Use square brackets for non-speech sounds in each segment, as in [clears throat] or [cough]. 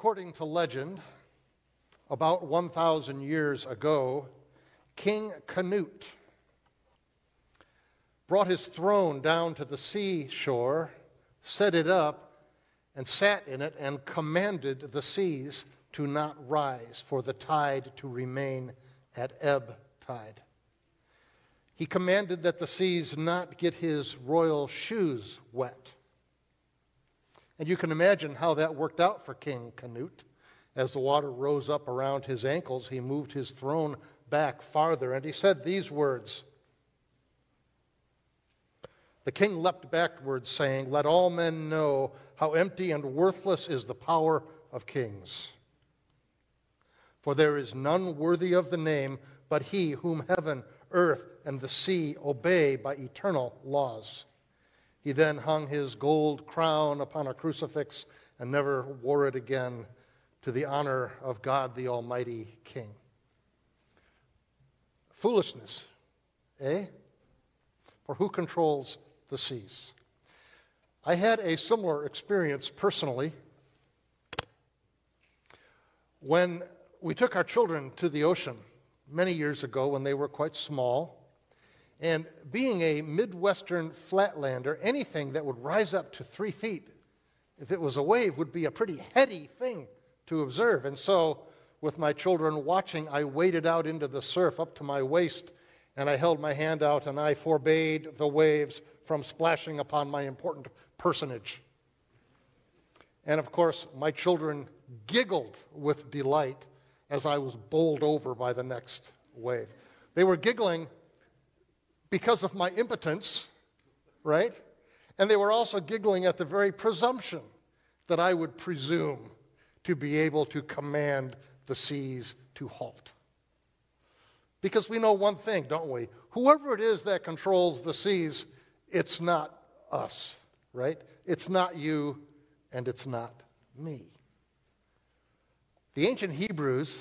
According to legend, about 1,000 years ago, King Canute brought his throne down to the seashore, set it up, and sat in it, and commanded the seas to not rise, for the tide to remain at ebb tide. He commanded that the seas not get his royal shoes wet. And you can imagine how that worked out for King Canute. As the water rose up around his ankles, he moved his throne back farther, and he said these words The king leapt backwards, saying, Let all men know how empty and worthless is the power of kings. For there is none worthy of the name but he whom heaven, earth, and the sea obey by eternal laws. He then hung his gold crown upon a crucifix and never wore it again to the honor of God the Almighty King. Foolishness, eh? For who controls the seas? I had a similar experience personally when we took our children to the ocean many years ago when they were quite small. And being a Midwestern flatlander, anything that would rise up to three feet, if it was a wave, would be a pretty heady thing to observe. And so, with my children watching, I waded out into the surf up to my waist, and I held my hand out and I forbade the waves from splashing upon my important personage. And of course, my children giggled with delight as I was bowled over by the next wave. They were giggling because of my impotence, right? And they were also giggling at the very presumption that I would presume to be able to command the seas to halt. Because we know one thing, don't we? Whoever it is that controls the seas, it's not us, right? It's not you, and it's not me. The ancient Hebrews,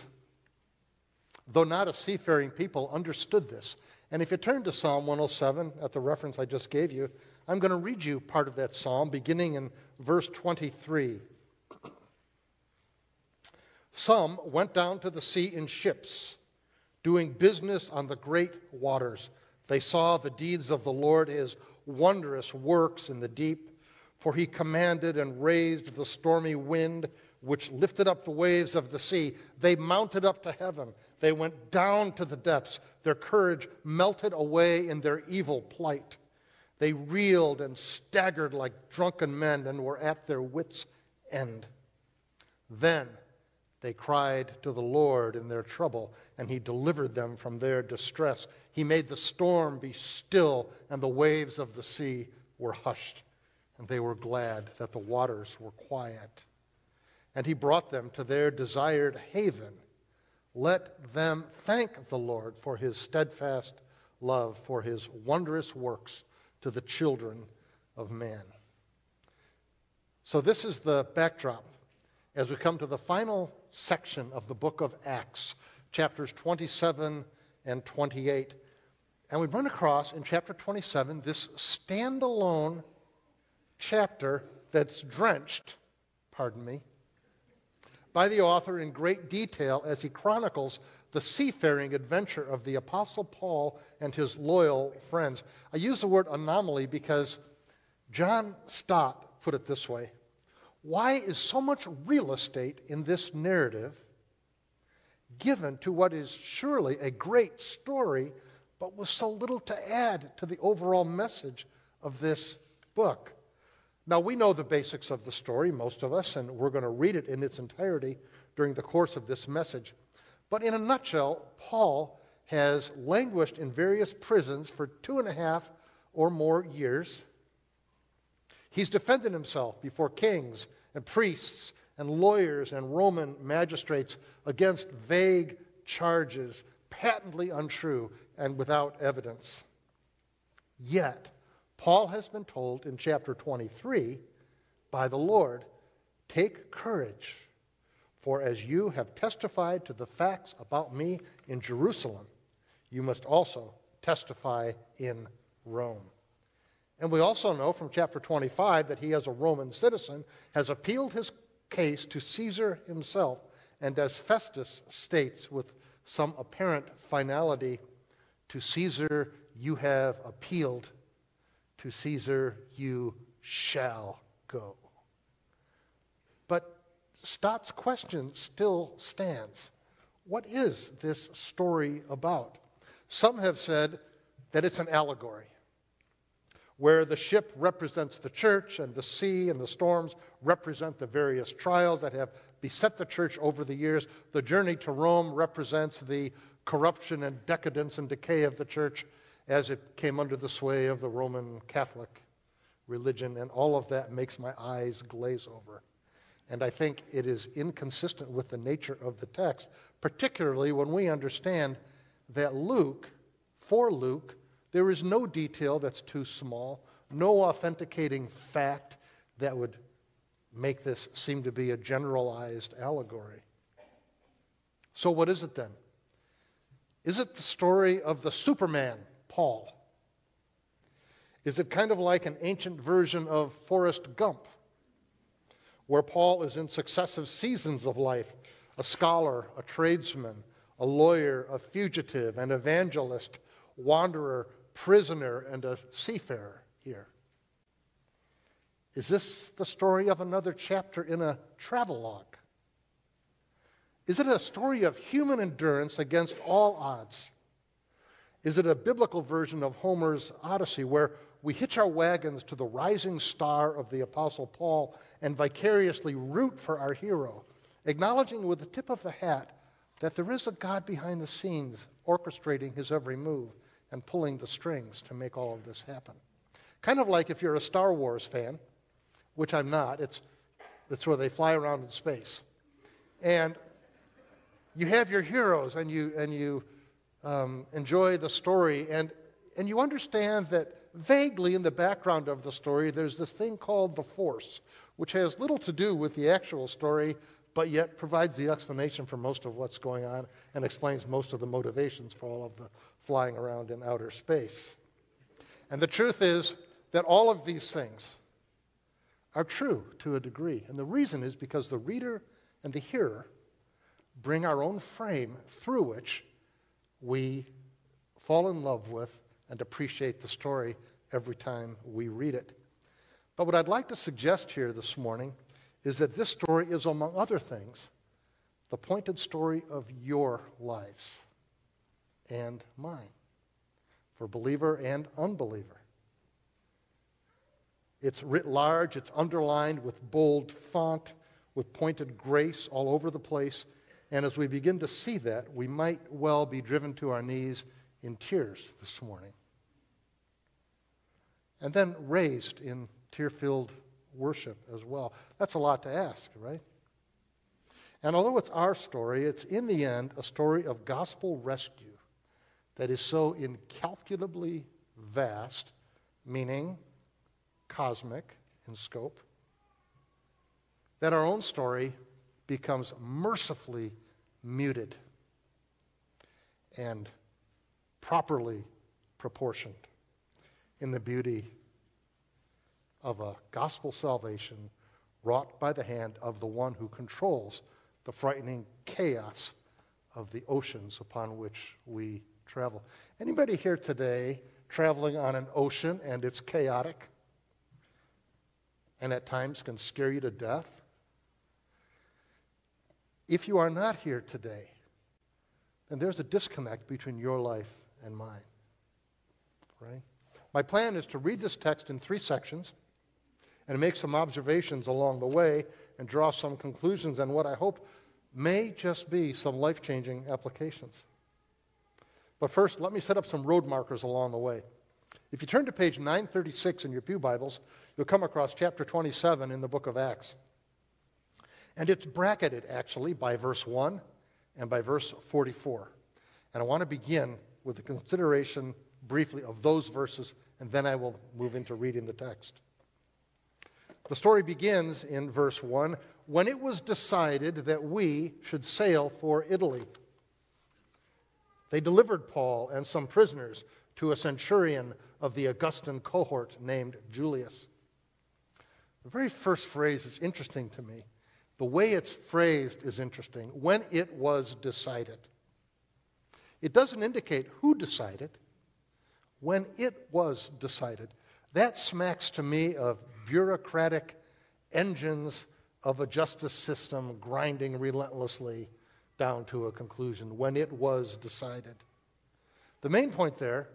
though not a seafaring people, understood this. And if you turn to Psalm 107 at the reference I just gave you, I'm going to read you part of that psalm beginning in verse 23. Some went down to the sea in ships, doing business on the great waters. They saw the deeds of the Lord, his wondrous works in the deep. For he commanded and raised the stormy wind which lifted up the waves of the sea. They mounted up to heaven. They went down to the depths. Their courage melted away in their evil plight. They reeled and staggered like drunken men and were at their wits' end. Then they cried to the Lord in their trouble, and He delivered them from their distress. He made the storm be still, and the waves of the sea were hushed, and they were glad that the waters were quiet and he brought them to their desired haven. Let them thank the Lord for his steadfast love, for his wondrous works to the children of man. So, this is the backdrop as we come to the final section of the book of Acts, chapters 27 and 28. And we run across in chapter 27 this standalone chapter that's drenched, pardon me, by the author in great detail as he chronicles the seafaring adventure of the Apostle Paul and his loyal friends. I use the word anomaly because John Stott put it this way Why is so much real estate in this narrative given to what is surely a great story, but with so little to add to the overall message of this book? Now, we know the basics of the story, most of us, and we're going to read it in its entirety during the course of this message. But in a nutshell, Paul has languished in various prisons for two and a half or more years. He's defended himself before kings and priests and lawyers and Roman magistrates against vague charges, patently untrue and without evidence. Yet, Paul has been told in chapter 23 by the Lord take courage, for as you have testified to the facts about me in Jerusalem, you must also testify in Rome. And we also know from chapter 25 that he, as a Roman citizen, has appealed his case to Caesar himself, and as Festus states with some apparent finality, to Caesar you have appealed, to Caesar you shall go. But Stott's question still stands. What is this story about? Some have said that it's an allegory where the ship represents the church and the sea and the storms represent the various trials that have beset the church over the years. The journey to Rome represents the corruption and decadence and decay of the church as it came under the sway of the Roman Catholic religion, and all of that makes my eyes glaze over. And I think it is inconsistent with the nature of the text, particularly when we understand that Luke, for Luke, there is no detail that's too small, no authenticating fact that would make this seem to be a generalized allegory. So, what is it then? Is it the story of the Superman, Paul? Is it kind of like an ancient version of Forrest Gump, where Paul is in successive seasons of life a scholar, a tradesman, a lawyer, a fugitive, an evangelist, wanderer, prisoner and a seafarer here. Is this the story of another chapter in a travelogue? Is it a story of human endurance against all odds? Is it a biblical version of Homer's Odyssey where we hitch our wagons to the rising star of the Apostle Paul and vicariously root for our hero, acknowledging with the tip of the hat that there is a God behind the scenes orchestrating his every move and pulling the strings to make all of this happen. Kind of like if you're a Star Wars fan, which I'm not, it's, it's where they fly around in space. And you have your heroes and you, and you um, enjoy the story, and, and you understand that vaguely in the background of the story, there's this thing called the Force, which has little to do with the actual story, but yet provides the explanation for most of what's going on and explains most of the motivations for all of the flying around in outer space. And the truth is that all of these things are true to a degree. And the reason is because the reader and the hearer bring our own frame through which we fall in love with and appreciate the story every time we read it. But what I'd like to suggest here this morning is that this story is, among other things, the pointed story of your lives and mine, for believer and unbeliever. It's writ large, it's underlined with bold font, with pointed grace all over the place. And as we begin to see that, we might well be driven to our knees in tears this morning. And then raised in tear filled worship as well. That's a lot to ask, right? And although it's our story, it's in the end a story of gospel rescue that is so incalculably vast, meaning cosmic in scope, that our own story becomes mercifully muted and properly proportioned in the beauty of a gospel salvation wrought by the hand of the one who controls the frightening chaos of the oceans upon which we travel. Anybody here today traveling on an ocean and it's chaotic and at times can scare you to death? If you are not here today, then there's a disconnect between your life and mine. Right? My plan is to read this text in three sections and make some observations along the way and draw some conclusions and what I hope may just be some life changing applications. But first, let me set up some road markers along the way. If you turn to page 936 in your Pew Bibles, you'll come across chapter 27 in the book of Acts. And it's bracketed, actually, by verse 1 and by verse 44. And I want to begin with the consideration briefly of those verses, and then I will move into reading the text. The story begins in verse 1 when it was decided that we should sail for Italy. They delivered Paul and some prisoners to a centurion of the Augustan cohort named Julius. The very first phrase is interesting to me. The way it's phrased is interesting. When it was decided. It doesn't indicate who decided, when it was decided. That smacks to me of bureaucratic engines of a justice system grinding relentlessly down to a conclusion when it was decided. The main point there,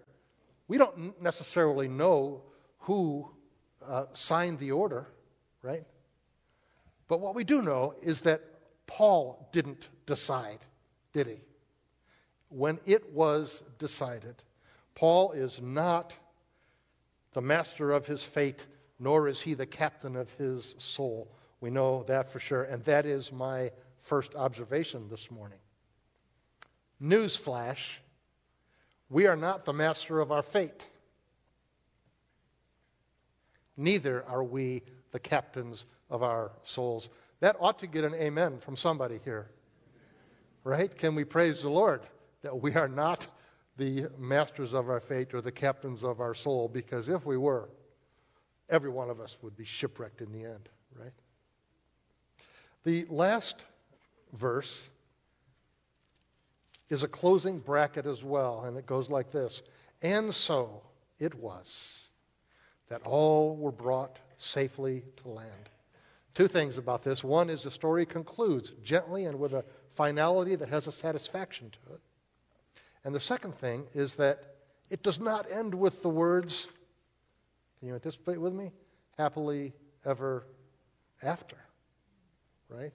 we don't necessarily know who uh, signed the order, right? But what we do know is that Paul didn't decide, did he? When it was decided, Paul is not the master of his fate, nor is he the captain of his soul. We know that for sure, and that is my first observation this morning. Newsflash we are not the master of our fate. Neither are we the captains of our souls. That ought to get an amen from somebody here. Right? Can we praise the Lord that we are not the masters of our fate or the captains of our soul? Because if we were, every one of us would be shipwrecked in the end, right? The last verse is a closing bracket as well, and it goes like this And so it was that all were brought safely to land. Two things about this. One is the story concludes gently and with a finality that has a satisfaction to it. And the second thing is that it does not end with the words, can you anticipate with me? Happily ever after. Right?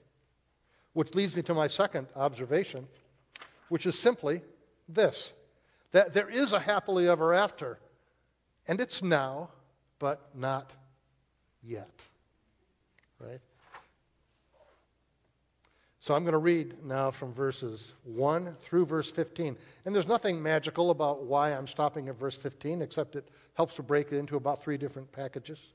Which leads me to my second observation, which is simply this that there is a happily ever after, and it's now, but not yet. Right? So I'm going to read now from verses 1 through verse 15. And there's nothing magical about why I'm stopping at verse 15, except it helps to break it into about three different packages.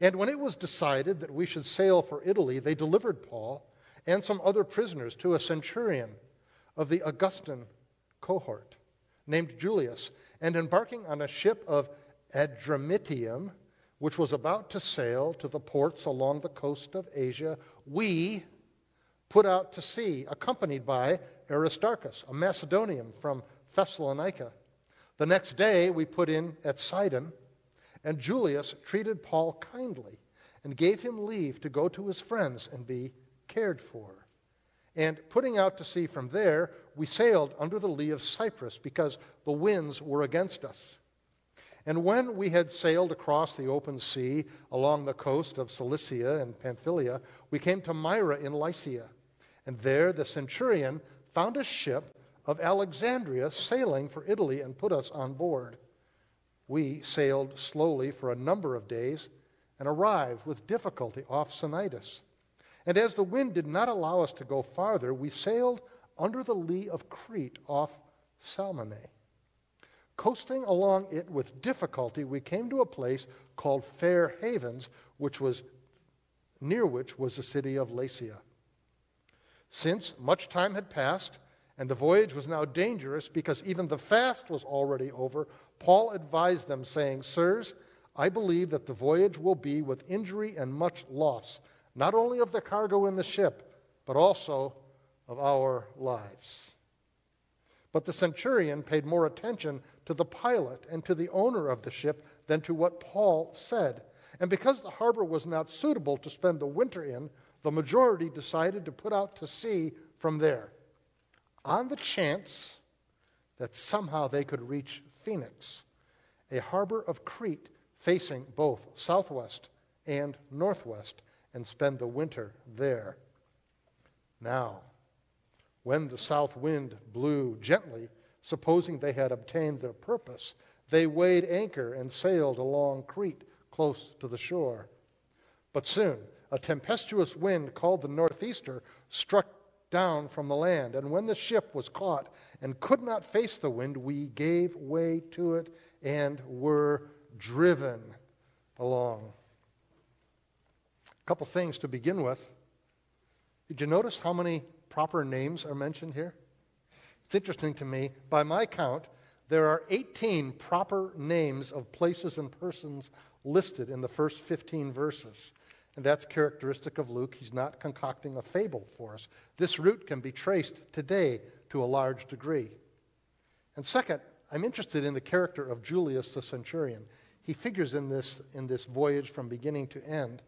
And when it was decided that we should sail for Italy, they delivered Paul and some other prisoners to a centurion of the Augustan cohort named Julius. And embarking on a ship of Adramyttium, which was about to sail to the ports along the coast of Asia, we put out to sea, accompanied by Aristarchus, a Macedonian from Thessalonica. The next day, we put in at Sidon, and Julius treated Paul kindly and gave him leave to go to his friends and be cared for. And putting out to sea from there, we sailed under the lee of Cyprus because the winds were against us. And when we had sailed across the open sea along the coast of Cilicia and Pamphylia, we came to Myra in Lycia. And there the centurion found a ship of Alexandria sailing for Italy and put us on board. We sailed slowly for a number of days and arrived with difficulty off Cnidus. And as the wind did not allow us to go farther, we sailed under the lee of Crete off Salmone. Coasting along it with difficulty, we came to a place called Fair Havens, which was near which was the city of Lasea. Since much time had passed and the voyage was now dangerous because even the fast was already over, Paul advised them, saying, Sirs, I believe that the voyage will be with injury and much loss, not only of the cargo in the ship, but also of our lives. But the centurion paid more attention to the pilot and to the owner of the ship than to what Paul said. And because the harbor was not suitable to spend the winter in, the majority decided to put out to sea from there on the chance that somehow they could reach Phoenix, a harbor of Crete facing both southwest and northwest, and spend the winter there. Now, when the south wind blew gently, supposing they had obtained their purpose, they weighed anchor and sailed along Crete close to the shore. But soon a tempestuous wind called the northeaster struck down from the land. And when the ship was caught and could not face the wind, we gave way to it and were driven along. A couple things to begin with. Did you notice how many proper names are mentioned here? It's interesting to me. By my count, there are 18 proper names of places and persons listed in the first 15 verses. And that's characteristic of Luke. He's not concocting a fable for us. This route can be traced today to a large degree. And second, I'm interested in the character of Julius the centurion. He figures in this, in this voyage from beginning to end,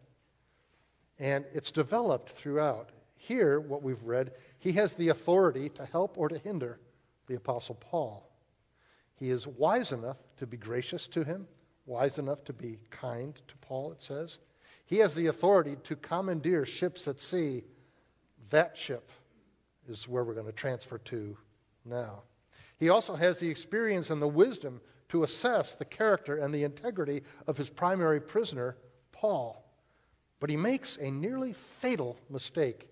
and it's developed throughout. Here, what we've read, he has the authority to help or to hinder the Apostle Paul. He is wise enough to be gracious to him, wise enough to be kind to Paul, it says. He has the authority to commandeer ships at sea. That ship is where we're going to transfer to now. He also has the experience and the wisdom to assess the character and the integrity of his primary prisoner, Paul. But he makes a nearly fatal mistake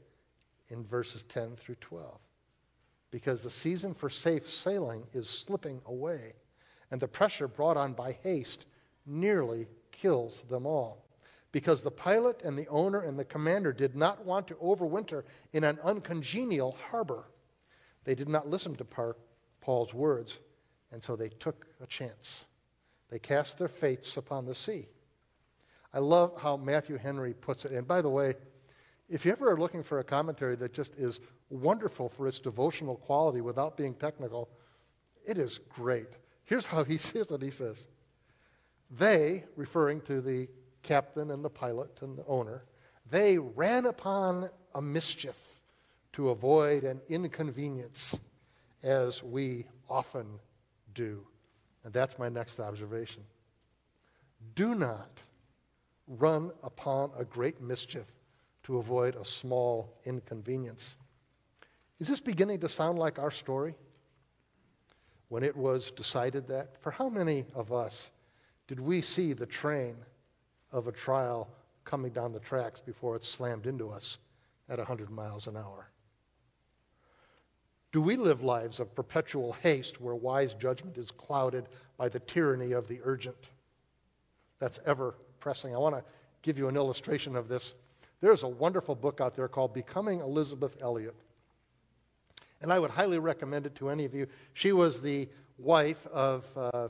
in verses 10 through 12 because the season for safe sailing is slipping away, and the pressure brought on by haste nearly kills them all. Because the pilot and the owner and the commander did not want to overwinter in an uncongenial harbor. They did not listen to Paul's words, and so they took a chance. They cast their fates upon the sea. I love how Matthew Henry puts it. And by the way, if you ever are looking for a commentary that just is wonderful for its devotional quality without being technical, it is great. Here's how he [laughs] says what he says. They, referring to the captain and the pilot and the owner, they ran upon a mischief to avoid an inconvenience as we often do. And that's my next observation. Do not run upon a great mischief to avoid a small inconvenience. Is this beginning to sound like our story? When it was decided that, for how many of us did we see the train of a trial coming down the tracks before it slammed into us at 100 miles an hour? Do we live lives of perpetual haste where wise judgment is clouded by the tyranny of the urgent? That's ever pressing. I want to give you an illustration of this. There's a wonderful book out there called Becoming Elisabeth Elliot. And I would highly recommend it to any of you. She was the wife of uh,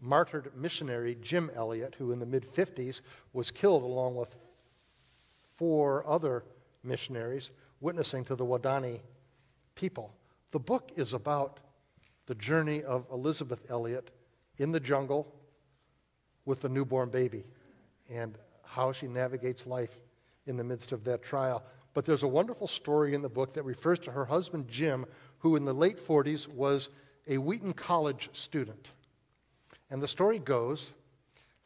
martyred missionary Jim Elliot, who in the mid 50s was killed along with four other missionaries witnessing to the Waodani people. The book is about the journey of Elisabeth Elliot in the jungle with the newborn baby and how she navigates life in the midst of that trial. But there's a wonderful story in the book that refers to her husband Jim, who in the late 40s was a Wheaton College student. And the story goes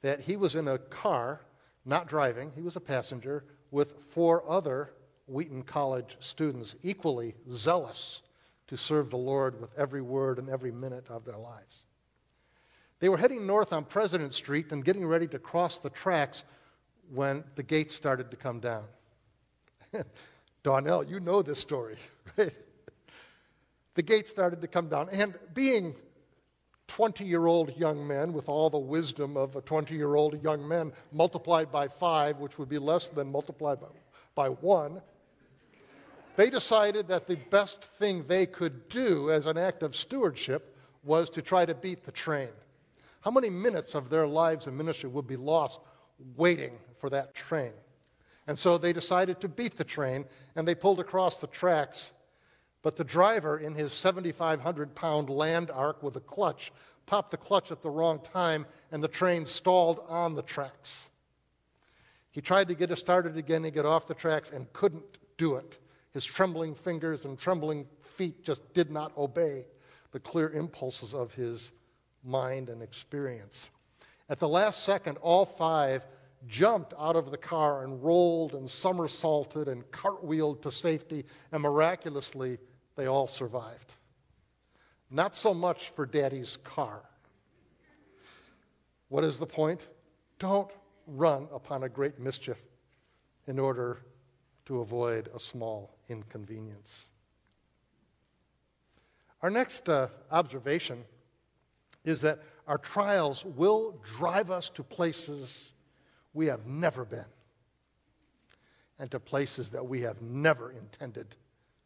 that he was in a car, not driving, he was a passenger, with four other Wheaton College students, equally zealous to serve the Lord with every word and every minute of their lives. They were heading north on President Street and getting ready to cross the tracks when the gates started to come down. [laughs] Donnell, you know this story, [laughs] right? The gates started to come down, and being 20 year old young men with all the wisdom of a 20 year old young man multiplied by five, which would be less than multiplied by, by one, they decided that the best thing they could do as an act of stewardship was to try to beat the train. How many minutes of their lives in ministry would be lost waiting for that train? And so they decided to beat the train and they pulled across the tracks. But the driver, in his 7,500 pound land ark with a clutch, popped the clutch at the wrong time and the train stalled on the tracks. He tried to get it started again and get off the tracks and couldn't do it. His trembling fingers and trembling feet just did not obey the clear impulses of his mind and experience. At the last second, all five jumped out of the car and rolled and somersaulted and cartwheeled to safety, and miraculously, they all survived. Not so much for Daddy's car. What is the point? Don't run upon a great mischief in order to avoid a small inconvenience. Our next uh, observation is that our trials will drive us to places we have never been and to places that we have never intended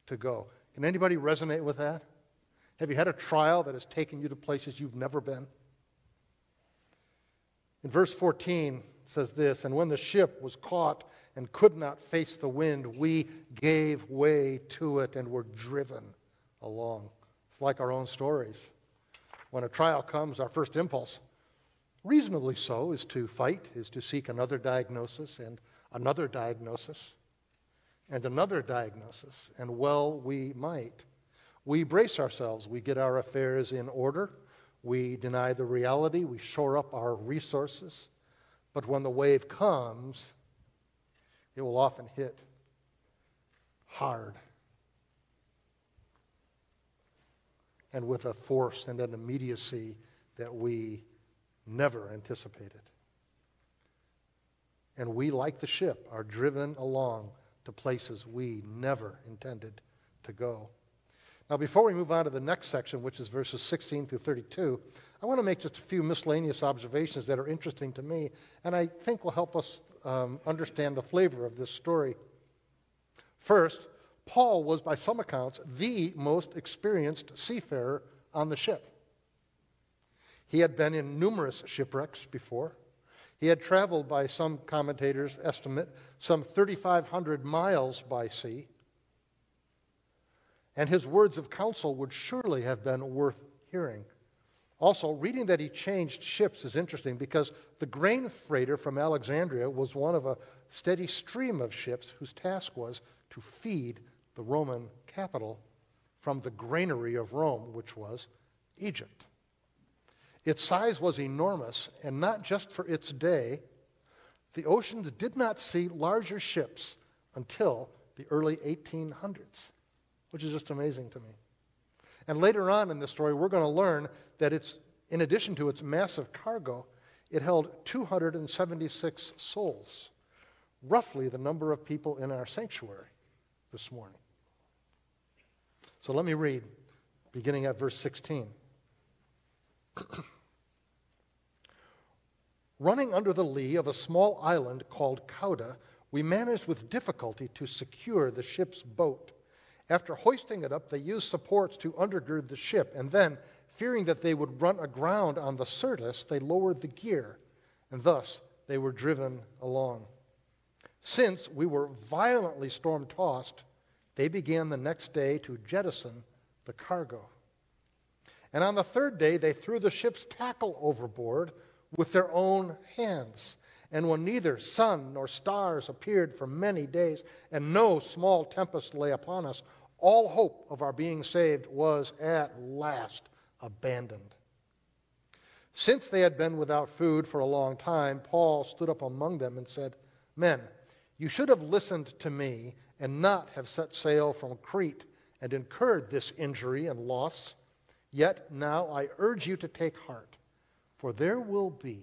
to go. Can anybody resonate with that? Have you had a trial that has taken you to places you've never been? In verse 14 says this, and when the ship was caught and could not face the wind, we gave way to it and were driven along. It's like our own stories. When a trial comes, our first impulse, reasonably so, is to fight, is to seek another diagnosis and another diagnosis and another diagnosis. And well, we might. We brace ourselves, we get our affairs in order, we deny the reality, we shore up our resources. But when the wave comes, it will often hit hard and with a force and an immediacy that we never anticipated. And we, like the ship, are driven along to places we never intended to go. Now, before we move on to the next section, which is verses 16 through 32, I want to make just a few miscellaneous observations that are interesting to me and I think will help us um, understand the flavor of this story. First, Paul was, by some accounts, the most experienced seafarer on the ship. He had been in numerous shipwrecks before. He had traveled, by some commentators' estimate, some 3,500 miles by sea. And his words of counsel would surely have been worth hearing. Also, reading that he changed ships is interesting because the grain freighter from Alexandria was one of a steady stream of ships whose task was to feed the Roman capital from the granary of Rome, which was Egypt. Its size was enormous, and not just for its day. The oceans did not see larger ships until the early 1800s, which is just amazing to me. And later on in the story, we're going to learn that it's, in addition to its massive cargo, it held 276 souls, roughly the number of people in our sanctuary this morning. So let me read, beginning at verse 16. [clears throat] Running under the lee of a small island called Cauda, we managed with difficulty to secure the ship's boat. After hoisting it up, they used supports to undergird the ship, and then, fearing that they would run aground on the Syrtis, they lowered the gear, and thus they were driven along. Since we were violently storm tossed, they began the next day to jettison the cargo. And on the third day, they threw the ship's tackle overboard with their own hands. And when neither sun nor stars appeared for many days, and no small tempest lay upon us, all hope of our being saved was at last abandoned. Since they had been without food for a long time, Paul stood up among them and said, Men, you should have listened to me and not have set sail from Crete and incurred this injury and loss. Yet now I urge you to take heart for there will be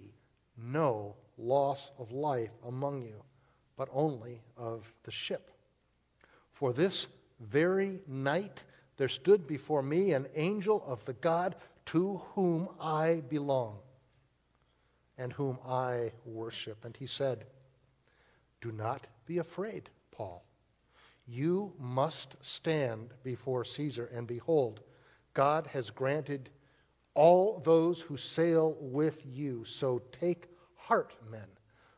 no loss of life among you, but only of the ship. For this very night there stood before me an angel of the God to whom I belong and whom I worship. And he said, Do not be afraid, Paul. You must stand before Caesar, and behold, God has granted all those who sail with you. So take heart, men,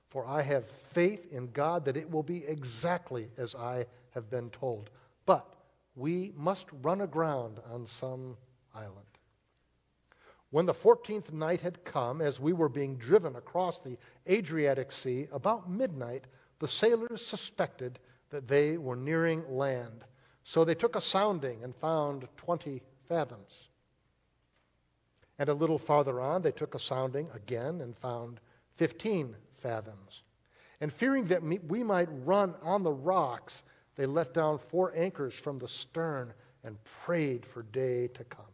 for I have faith in God that it will be exactly as I have been told. But we must run aground on some island. When the 14th night had come, as we were being driven across the Adriatic Sea, about midnight, the sailors suspected that they were nearing land. So they took a sounding and found 20 fathoms. And a little farther on, they took a sounding again and found 15 fathoms. And fearing that we might run on the rocks, they let down four anchors from the stern and prayed for day to come.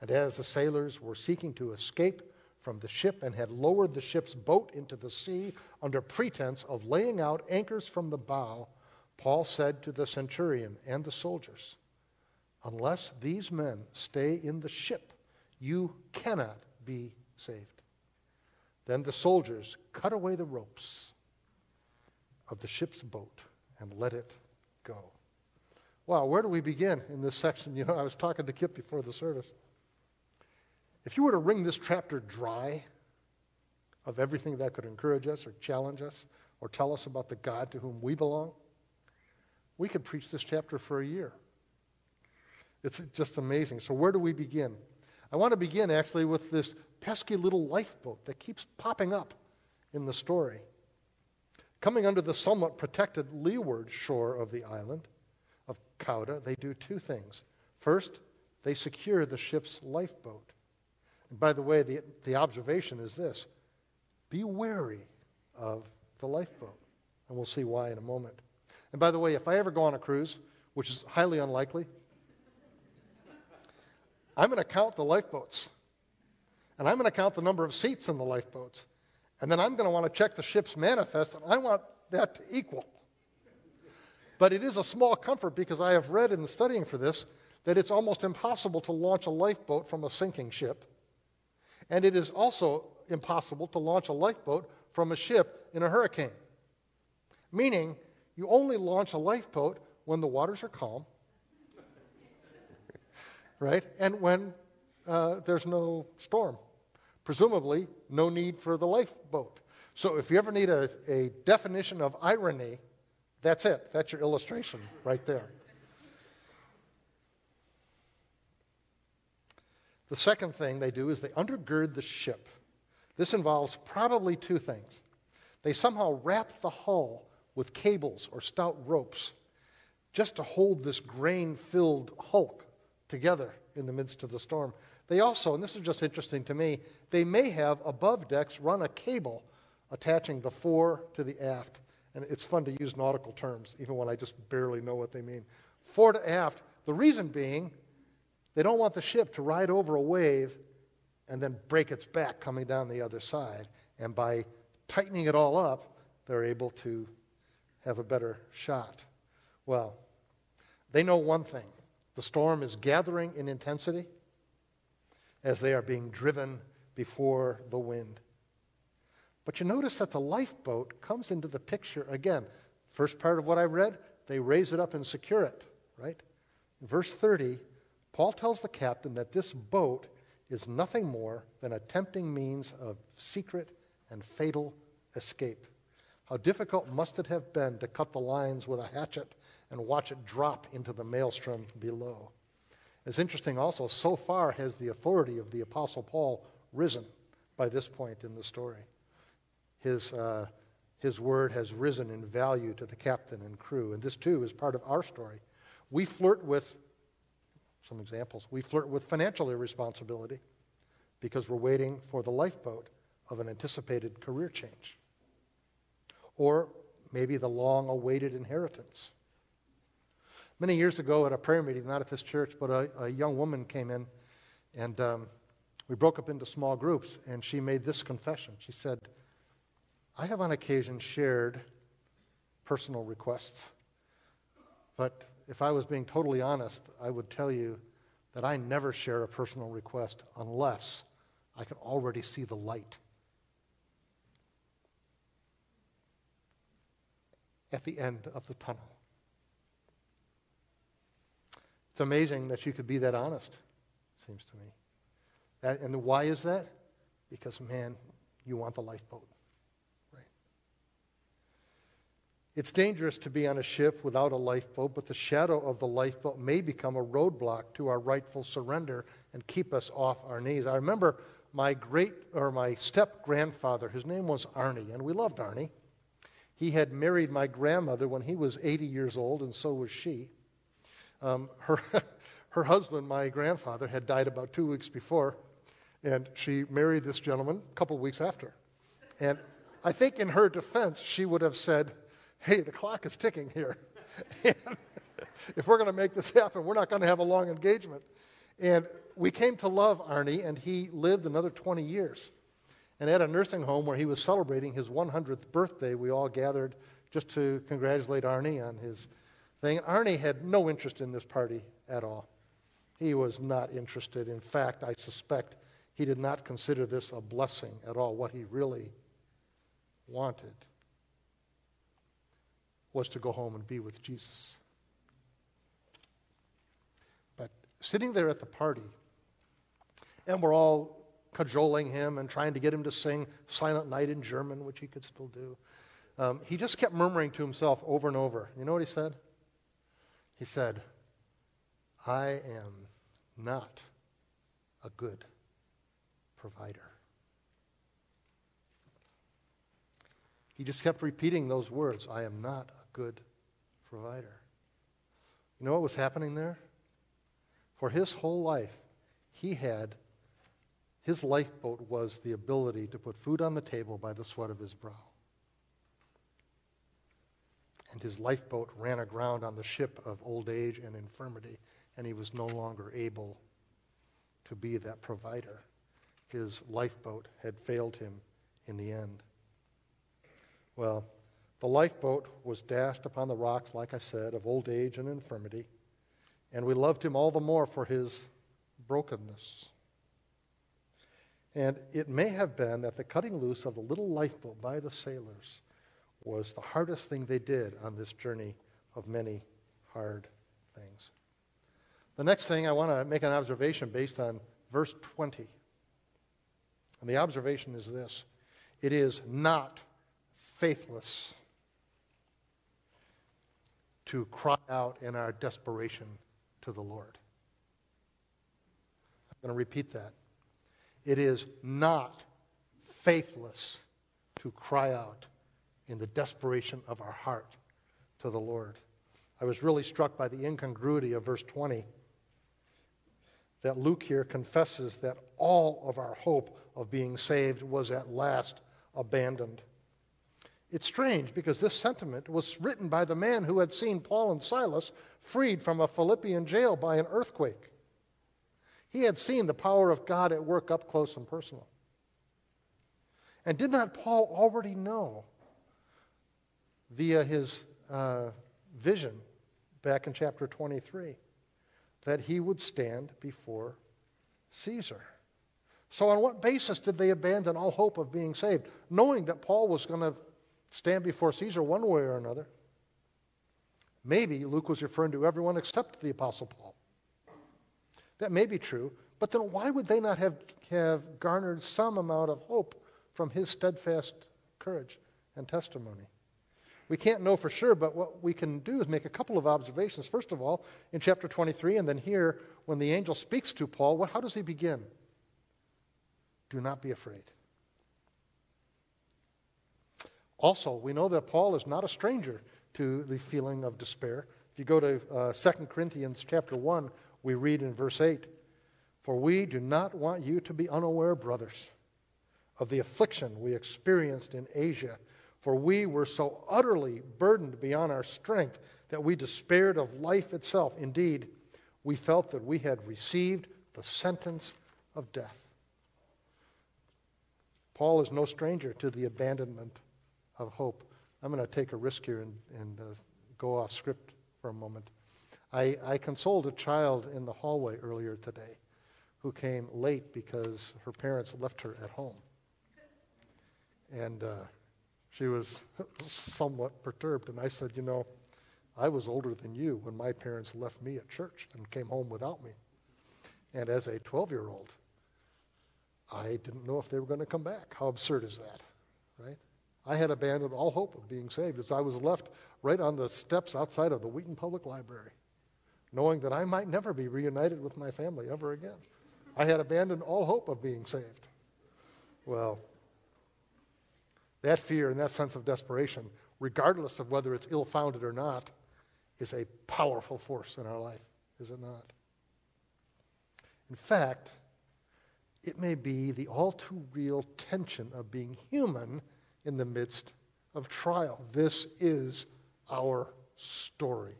And as the sailors were seeking to escape from the ship and had lowered the ship's boat into the sea under pretense of laying out anchors from the bow, Paul said to the centurion and the soldiers, Unless these men stay in the ship, you cannot be saved. Then the soldiers cut away the ropes of the ship's boat and let it go. Wow, where do we begin in this section? [laughs] You know, I was talking to Kip before the service. If you were to wring this chapter dry of everything that could encourage us or challenge us, or tell us about the God to whom we belong? We could preach this chapter for a year. It's just amazing. So, where do we begin? I want to begin actually with this pesky little lifeboat that keeps popping up in the story. Coming under the somewhat protected leeward shore of the island of Cauda, they do two things. First, they secure the ship's lifeboat. And by the way, the, the observation is this be wary of the lifeboat. And we'll see why in a moment. And by the way, if I ever go on a cruise, which is highly unlikely, I'm going to count the lifeboats. And I'm going to count the number of seats in the lifeboats. And then I'm going to want to check the ship's manifest, and I want that to equal. But it is a small comfort because I have read in studying for this that it's almost impossible to launch a lifeboat from a sinking ship. And it is also impossible to launch a lifeboat from a ship in a hurricane. Meaning, you only launch a lifeboat when the waters are calm right? And when uh, there's no storm. Presumably, no need for the lifeboat. So if you ever need a, a definition of irony, that's it. That's your illustration right there. The second thing they do is they undergird the ship. This involves probably two things. They somehow wrap the hull with cables or stout ropes just to hold this grain filled hulk together in the midst of the storm. They also, and this is just interesting to me, they may have above decks run a cable attaching the fore to the aft. And it's fun to use nautical terms, even when I just barely know what they mean. Fore to aft, the reason being they don't want the ship to ride over a wave and then break its back coming down the other side. And by tightening it all up, they're able to have a better shot. Well, they know one thing the storm is gathering in intensity as they are being driven before the wind. But you notice that the lifeboat comes into the picture again. First part of what I read, they raise it up and secure it, right? Verse 30, Paul tells the captain that this boat is nothing more than a tempting means of secret and fatal escape. How difficult must it have been to cut the lines with a hatchet and watch it drop into the maelstrom below. It's interesting also, so far has the authority of the Apostle Paul risen by this point in the story. His, uh, his word has risen in value to the captain and crew, and this too is part of our story. We flirt with, some examples, we flirt with financial irresponsibility because we're waiting for the lifeboat of an anticipated career change. Or maybe the long awaited inheritance Many years ago at a prayer meeting, not at this church, but a, a young woman came in and um, we broke up into small groups and she made this confession. She said, I have on occasion shared personal requests, but if I was being totally honest, I would tell you that I never share a personal request unless I can already see the light. At the end of the tunnel. It's amazing that you could be that honest, seems to me. That, and why is that? Because, man, you want the lifeboat. Right? It's dangerous to be on a ship without a lifeboat, but the shadow of the lifeboat may become a roadblock to our rightful surrender and keep us off our knees. I remember my great or my step grandfather, his name was Arnie, and we loved Arnie. He had married my grandmother when he was 80 years old, and so was she. Um, her, [laughs] her husband, my grandfather, had died about two weeks before, and she married this gentleman a couple weeks after. And I think in her defense, she would have said, Hey, the clock is ticking here. [laughs] if we're going to make this happen, we're not going to have a long engagement. And we came to love Arnie, and he lived another 20 years. And at a nursing home where he was celebrating his 100th birthday, we all gathered just to congratulate Arnie on his thing. Arnie had no interest in this party at all. He was not interested. In fact, I suspect he did not consider this a blessing at all. What he really wanted was to go home and be with Jesus. But sitting there at the party, and we're all cajoling him and trying to get him to sing Silent Night in German, which he could still do. um, he just kept murmuring to himself over and over. You know what he said? He said, I am not a good provider. He just kept repeating those words I am not a good provider. You know what was happening there? For his whole life, he had, his lifeboat was the ability to put food on the table by the sweat of his brow. And his lifeboat ran aground on the ship of old age and infirmity, and he was no longer able to be that provider. His lifeboat had failed him in the end. Well, the lifeboat was dashed upon the rocks, like I said, of old age and infirmity, and we loved him all the more for his brokenness. And it may have been that the cutting loose of the little lifeboat by the sailors was the hardest thing they did on this journey of many hard things. The next thing I want to make an observation based on verse 20. And the observation is this it is not faithless to cry out in our desperation to the Lord. I'm going to repeat that. It is not faithless to cry out in the desperation of our heart to the Lord. I was really struck by the incongruity of verse 20 that Luke here confesses that all of our hope of being saved was at last abandoned. It's strange because this sentiment was written by the man who had seen Paul and Silas freed from a Philippian jail by an earthquake. He had seen the power of God at work up close and personal. And did not Paul already know via his uh, vision back in chapter 23 that he would stand before Caesar? So, on what basis did they abandon all hope of being saved, knowing that Paul was going to stand before Caesar one way or another. Maybe Luke was referring to everyone except the Apostle Paul. That may be true, but then why would they not have, have garnered some amount of hope from his steadfast courage and testimony? We can't know for sure, but what we can do is make a couple of observations. First of all, in chapter 23, and then here, when the angel speaks to Paul, what, how does he begin? Do not be afraid. Also, we know that Paul is not a stranger to the feeling of despair. If you go to uh, 2 Corinthians chapter 1, we read in verse 8, For we do not want you to be unaware, brothers, of the affliction we experienced in Asia, for we were so utterly burdened beyond our strength that we despaired of life itself. Indeed, we felt that we had received the sentence of death. Paul is no stranger to the abandonment of hope. I'm going to take a risk here and, and uh, go off script for a moment. I, I consoled a child in the hallway earlier today who came late because her parents left her at home. And uh, she was somewhat perturbed. And I said, You know, I was older than you when my parents left me at church and came home without me. And as a 12 year old, I didn't know if they were going to come back. How absurd is that, right? I had abandoned all hope of being saved as I was left right on the steps outside of the Wheaton Public Library, knowing that I might never be reunited with my family ever again. I had abandoned all hope of being saved. Well, that fear and that sense of desperation, regardless of whether it's ill founded or not, is a powerful force in our life, is it not? In fact, it may be the all too real tension of being human in the midst of trial. This is our story.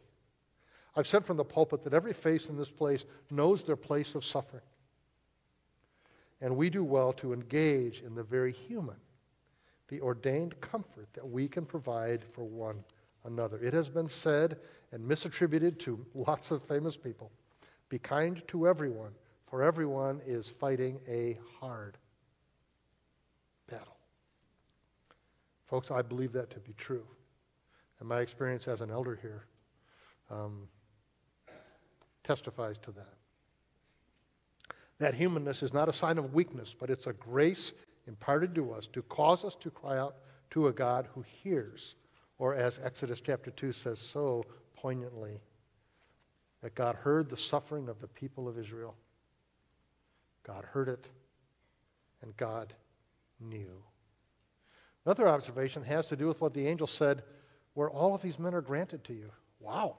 I've said from the pulpit that every face in this place knows their place of suffering. And we do well to engage in the very human, the ordained comfort that we can provide for one another. It has been said and misattributed to lots of famous people be kind to everyone, for everyone is fighting a hard battle. Folks, I believe that to be true. And my experience as an elder here um, testifies to that. That humanness is not a sign of weakness, but it's a grace imparted to us to cause us to cry out to a God who hears, or as Exodus chapter 2 says so poignantly, that God heard the suffering of the people of Israel. God heard it, and God knew. Another observation has to do with what the angel said, where all of these men are granted to you. Wow,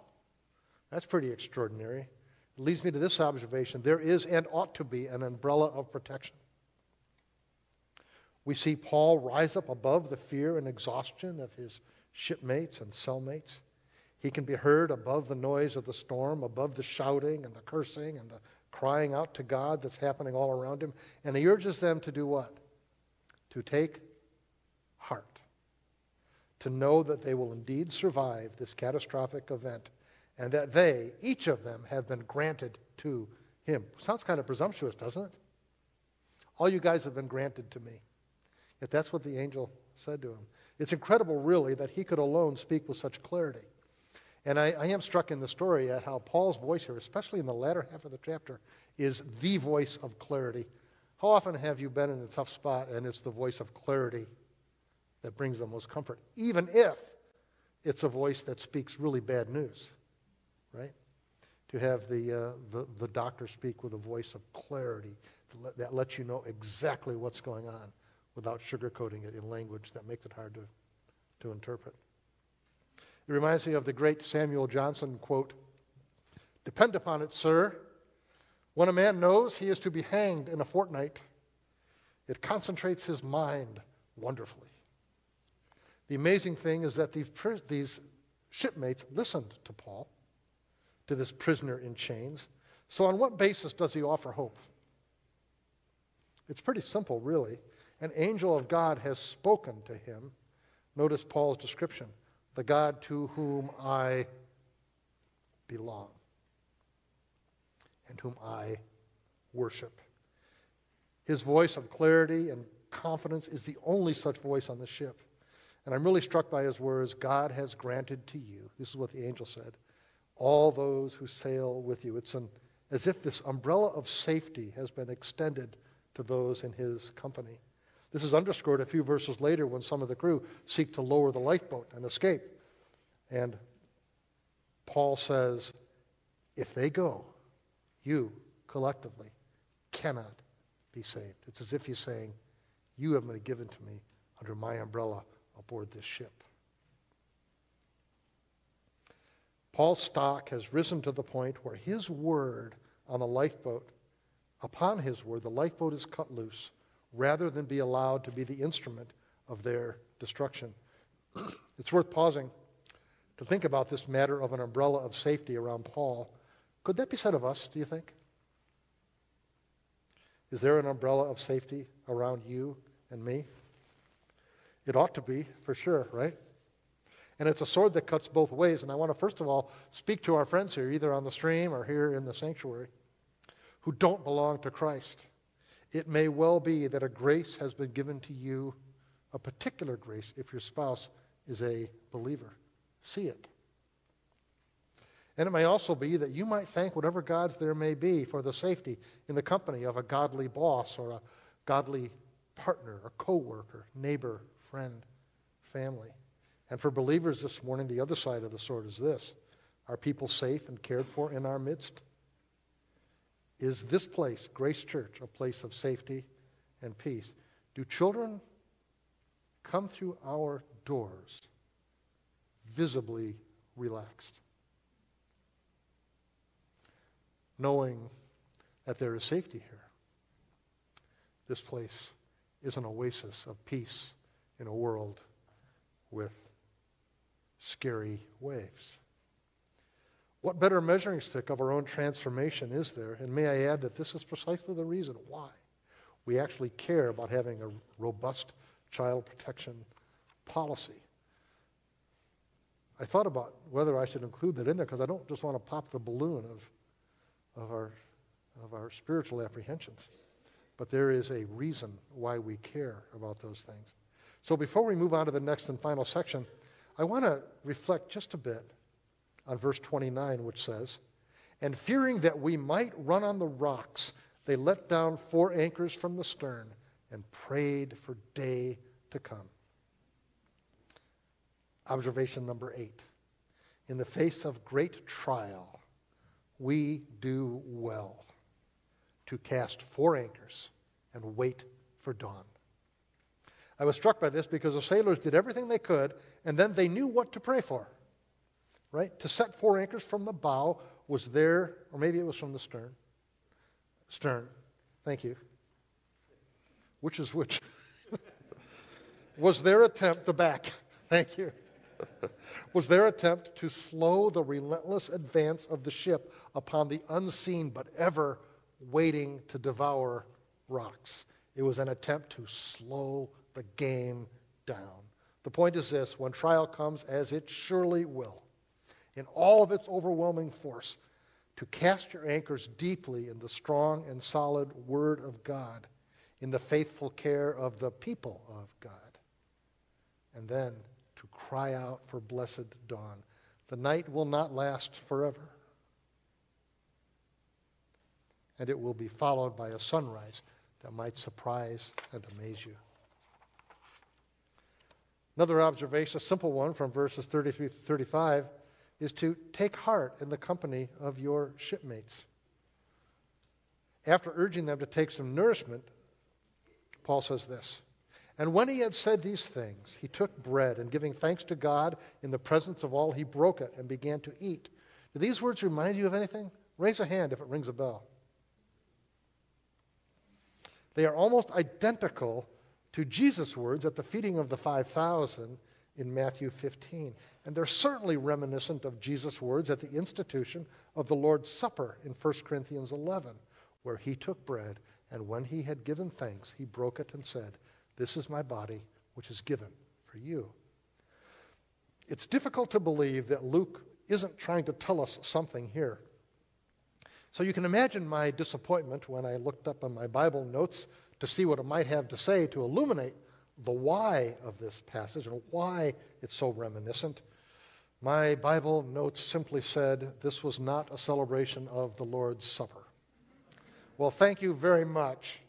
that's pretty extraordinary. It leads me to this observation there is and ought to be an umbrella of protection. We see Paul rise up above the fear and exhaustion of his shipmates and cellmates. He can be heard above the noise of the storm, above the shouting and the cursing and the crying out to God that's happening all around him. And he urges them to do what? To take heart. To know that they will indeed survive this catastrophic event and that they, each of them, have been granted to him. Sounds kind of presumptuous, doesn't it? All you guys have been granted to me. Yet that's what the angel said to him. It's incredible, really, that he could alone speak with such clarity. And I, I, am struck in the story at how Paul's voice here, especially in the latter half of the chapter, is the voice of clarity. How often have you been in a tough spot and it's the voice of clarity that brings the most comfort, even if it's a voice that speaks really bad news, right? To have the, uh, the, the doctor speak with a voice of clarity that lets you know exactly what's going on without sugarcoating it in language that makes it hard to, to interpret. It reminds me of the great Samuel Johnson quote Depend upon it, sir, when a man knows he is to be hanged in a fortnight, it concentrates his mind wonderfully. The amazing thing is that these, these shipmates listened to Paul, to this prisoner in chains. So, on what basis does he offer hope? It's pretty simple, really an angel of God has spoken to him. Notice Paul's description the God to whom I belong and whom I worship. His voice of clarity and confidence is the only such voice on the ship. And I'm really struck by his words God has granted to you, this is what the angel said, all those who sail with you. It's an, as if this umbrella of safety has been extended to those in his company. This is underscored a few verses later when some of the crew seek to lower the lifeboat and escape. And Paul says, if they go, you collectively cannot be saved. It's as if he's saying, You have been given to me under my umbrella aboard this ship. Paul's stock has risen to the point where his word on the lifeboat, upon his word, the lifeboat is cut loose rather than be allowed to be the instrument of their destruction. [clears throat] it's worth pausing to think about this matter of an umbrella of safety around Paul. Could that be said of us, do you think? Is there an umbrella of safety around you and me? It ought to be, for sure, right? And it's a sword that cuts both ways. And I want to, first of all, speak to our friends here, either on the stream or here in the sanctuary, who don't belong to Christ. It may well be that a grace has been given to you, a particular grace, if your spouse is a believer. See it. And it may also be that you might thank whatever gods there may be for the safety in the company of a godly boss or a godly partner or coworker, neighbor, friend, family. And for believers this morning, the other side of the sword is this Are people safe and cared for in our midst? Is this place, Grace Church, a place of safety and peace? Do children come through our doors visibly relaxed? Knowing that there is safety here. This place is an oasis of peace in a world with scary waves. What better measuring stick of our own transformation is there? And may I add that this is precisely the reason why we actually care about having a robust child protection policy. I thought about whether I should include that in there because I don't just want to pop the balloon of, of, our, of our spiritual apprehensions. But there is a reason why we care about those things. So before we move on to the next and final section, I want to reflect just a bit on verse 29, which says, And fearing that we might run on the rocks, they let down four anchors from the stern and prayed for day to come. Observation number eight. In the face of great trial, we do well to cast four anchors and wait for dawn. I was struck by this because the sailors did everything they could, and then they knew what to pray for. Right? To set four anchors from the bow was there, or maybe it was from the stern. Stern. Thank you. Which is which? [laughs] was their attempt, the back. Thank you. [laughs] was their attempt to slow the relentless advance of the ship upon the unseen but ever waiting to devour rocks. It was an attempt to slow the game down. The point is this when trial comes, as it surely will, in all of its overwhelming force, to cast your anchors deeply in the strong and solid Word of God, in the faithful care of the people of God, and then to cry out for blessed dawn. The night will not last forever and it will be followed by a sunrise that might surprise and amaze you. Another observation, a simple one from verses 33 to 35, is to take heart in the company of your shipmates. After urging them to take some nourishment, Paul says this And when he had said these things, he took bread and giving thanks to God in the presence of all, he broke it and began to eat. Do these words remind you of anything? Raise a hand if it rings a bell. They are almost identical to Jesus' words at the feeding of the 5,000 in Matthew 15. And they're certainly reminiscent of Jesus' words at the institution of the Lord's Supper in 1 Corinthians 11, where he took bread, and when he had given thanks, he broke it and said, This is my body, which is given for you. It's difficult to believe that Luke isn't trying to tell us something here. So you can imagine my disappointment when I looked up on my Bible notes to see what it might have to say to illuminate the why of this passage and why it's so reminiscent. My Bible notes simply said this was not a celebration of the Lord's Supper. Well, thank you very much.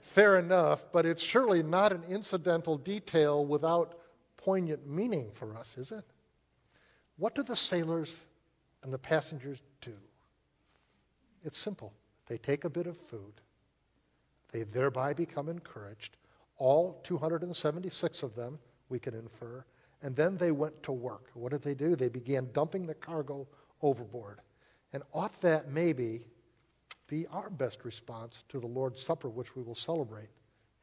Fair enough, but it's surely not an incidental detail without poignant meaning for us, is it? What do the sailors and the passengers do? It's simple. They take a bit of food, they thereby become encouraged. All 276 of them, we can infer. And then they went to work. What did they do? They began dumping the cargo overboard. And ought that maybe be our best response to the Lord's Supper, which we will celebrate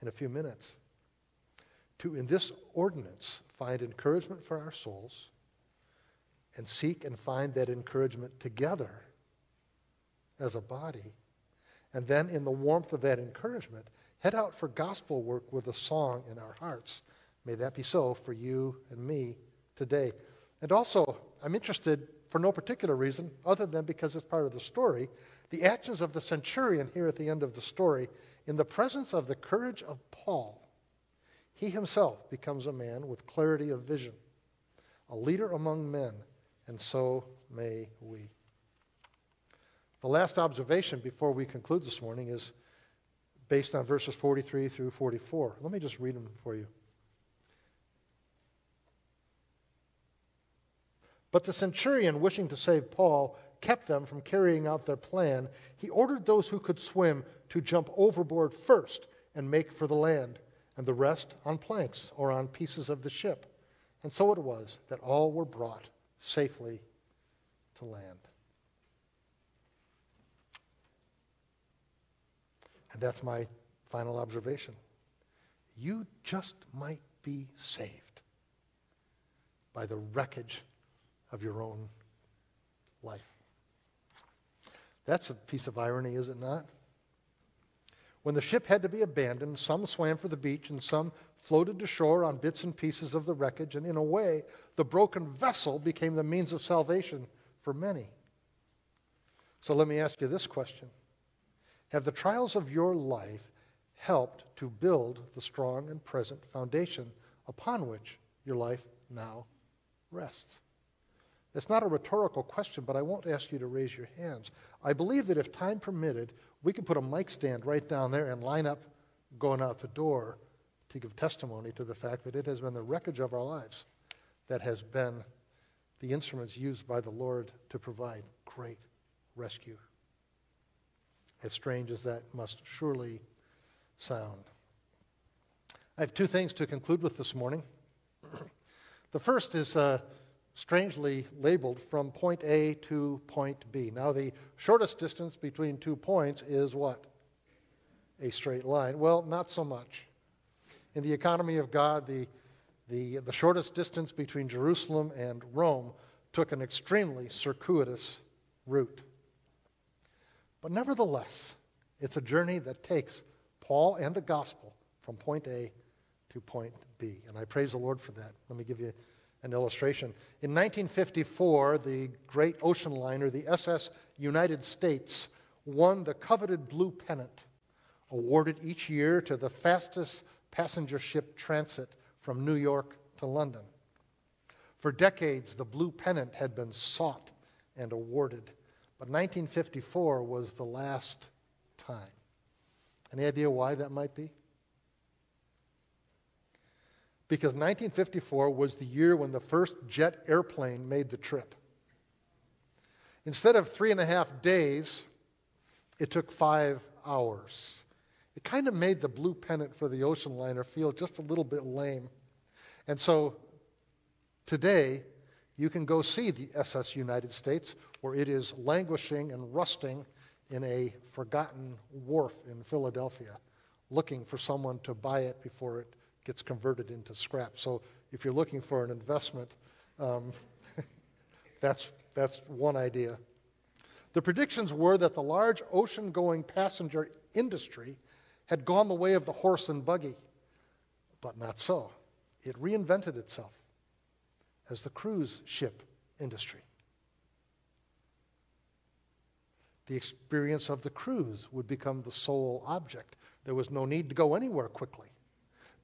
in a few minutes? To, in this ordinance, find encouragement for our souls and seek and find that encouragement together as a body. And then, in the warmth of that encouragement, head out for gospel work with a song in our hearts. May that be so for you and me today. And also, I'm interested for no particular reason other than because it's part of the story. The actions of the centurion here at the end of the story, in the presence of the courage of Paul, he himself becomes a man with clarity of vision, a leader among men, and so may we. The last observation before we conclude this morning is based on verses 43 through 44. Let me just read them for you. But the centurion, wishing to save Paul, kept them from carrying out their plan. He ordered those who could swim to jump overboard first and make for the land, and the rest on planks or on pieces of the ship. And so it was that all were brought safely to land. And that's my final observation. You just might be saved by the wreckage of your own life. That's a piece of irony, is it not? When the ship had to be abandoned, some swam for the beach and some floated to shore on bits and pieces of the wreckage, and in a way, the broken vessel became the means of salvation for many. So let me ask you this question have the trials of your life helped to build the strong and present foundation upon which your life now rests? It's not a rhetorical question, but I won't ask you to raise your hands. I believe that if time permitted, we could put a mic stand right down there and line up going out the door to give testimony to the fact that it has been the wreckage of our lives that has been the instruments used by the Lord to provide great rescue. As strange as that must surely sound. I have two things to conclude with this morning. [clears throat] the first is uh, strangely labeled from point A to point B. Now, the shortest distance between two points is what? A straight line. Well, not so much. In the economy of God, the the, the shortest distance between Jerusalem and Rome took an extremely circuitous route. But nevertheless, it's a journey that takes Paul and the gospel from point A to point B. And I praise the Lord for that. Let me give you an illustration. In 1954, the great ocean liner, the SS United States, won the coveted blue pennant, awarded each year to the fastest passenger ship transit from New York to London. For decades, the Blue Pennant had been sought and awarded, but 1954 was the last time. Any idea why that might be? Because 1954 was the year when the first jet airplane made the trip. Instead of three and a half days, it took five hours. It kind of made the blue pennant for the ocean liner feel just a little bit lame. And so today, you can go see the SS United States where it is languishing and rusting in a forgotten wharf in Philadelphia, looking for someone to buy it before it gets converted into scrap. So if you're looking for an investment, um, [laughs] that's, that's one idea. The predictions were that the large ocean going passenger industry had gone the way of the horse and buggy, but not so. It reinvented itself as the cruise ship industry. The experience of the cruise would become the sole object. There was no need to go anywhere quickly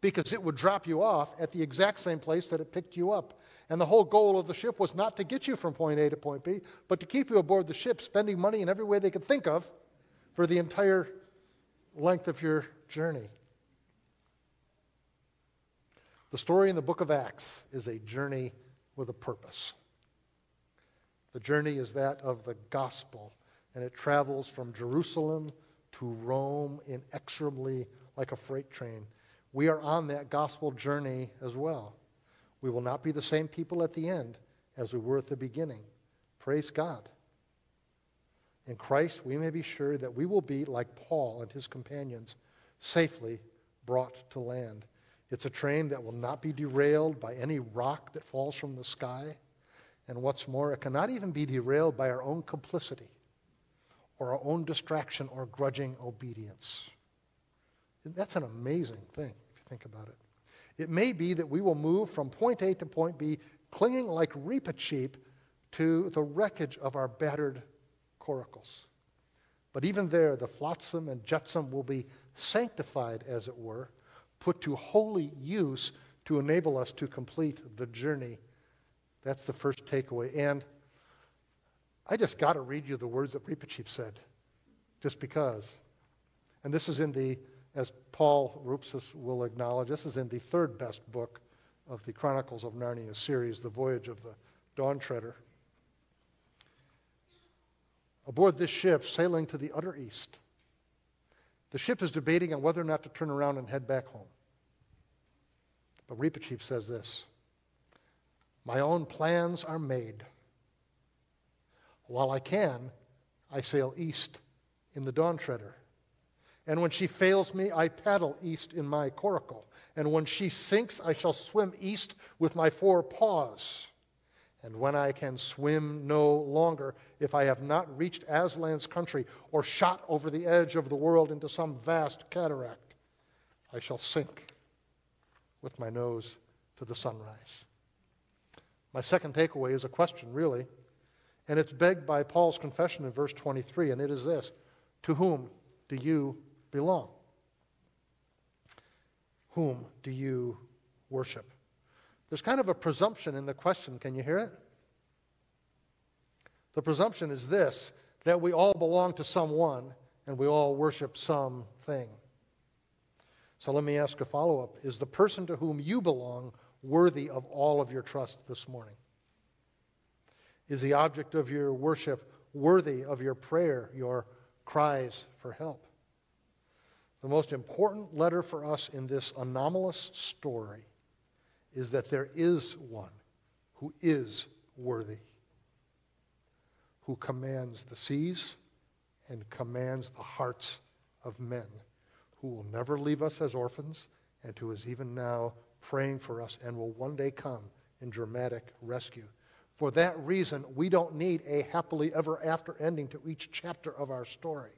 because it would drop you off at the exact same place that it picked you up. And the whole goal of the ship was not to get you from point A to point B, but to keep you aboard the ship, spending money in every way they could think of for the entire length of your journey. The story in the book of Acts is a journey with a purpose. The journey is that of the gospel, and it travels from Jerusalem to Rome inexorably like a freight train. We are on that gospel journey as well. We will not be the same people at the end as we were at the beginning. Praise God. In Christ, we may be sure that we will be, like Paul and his companions, safely brought to land. It's a train that will not be derailed by any rock that falls from the sky. And what's more, it cannot even be derailed by our own complicity or our own distraction or grudging obedience. That's an amazing thing if you think about it. It may be that we will move from point A to point B, clinging like Reepicheep to the wreckage of our battered coracles. But even there, the flotsam and jetsam will be sanctified, as it were, put to holy use to enable us to complete the journey. That's the first takeaway. And I just got to read you the words that Reepicheep said, just because. And this is in the, as Paul Roopsis will acknowledge, this is in the third best book of the Chronicles of Narnia series, The Voyage of the Dawn Treader. Aboard this ship, sailing to the utter east, the ship is debating on whether or not to turn around and head back home. But Reepicheep says this My own plans are made. While I can, I sail east in the Dawn Treader. And when she fails me, I paddle east in my coracle. And when she sinks, I shall swim east with my four paws. And when I can swim no longer, if I have not reached Aslan's country or shot over the edge of the world into some vast cataract, I shall sink with my nose to the sunrise. My second takeaway is a question, really, and it's begged by Paul's confession in verse 23, and it is this To whom do you belong? Whom do you worship? There's kind of a presumption in the question. Can you hear it? The presumption is this that we all belong to someone and we all worship something. So let me ask a follow up Is the person to whom you belong worthy of all of your trust this morning? Is the object of your worship worthy of your prayer, your cries for help? The most important letter for us in this anomalous story is that there is one who is worthy, who commands the seas and commands the hearts of men, who will never leave us as orphans, and who is even now praying for us and will one day come in dramatic rescue. For that reason, we don't need a happily ever after ending to each chapter of our story.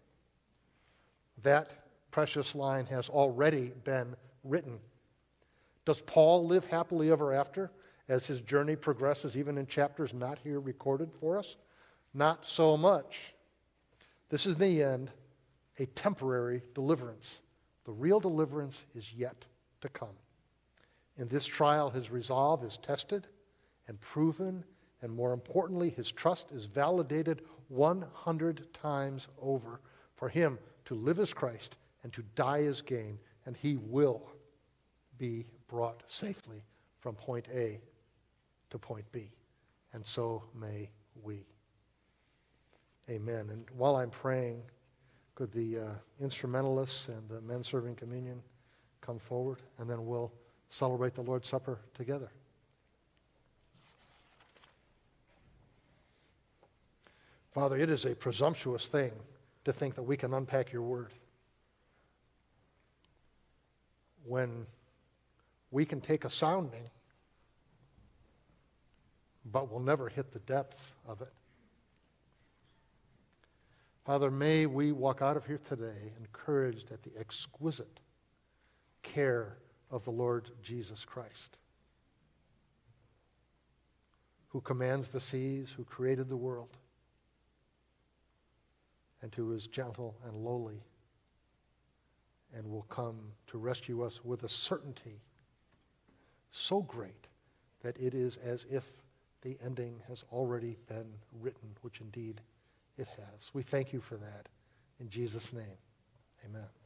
That precious line has already been written. Does Paul live happily ever after as his journey progresses, even in chapters not here recorded for us? Not so much. This is the end, a temporary deliverance. The real deliverance is yet to come. In this trial, his resolve is tested and proven, and more importantly, his trust is validated 100 times over. For him to live as Christ and to die as gain, and he will be brought safely from point A to point B. And so may we. Amen. And while I'm praying, could the uh, instrumentalists and the men serving communion come forward, and then we'll celebrate the Lord's Supper together. Father, it is a presumptuous thing to think that we can unpack your word. When we can take a sounding, but we'll never hit the depth of it. Father, may we walk out of here today encouraged at the exquisite care of the Lord Jesus Christ, who commands the seas, who created the world, and who is gentle and lowly and will come to rescue us with a certainty so great that it is as if the ending has already been written, which indeed it has. We thank you for that. In Jesus' name, amen.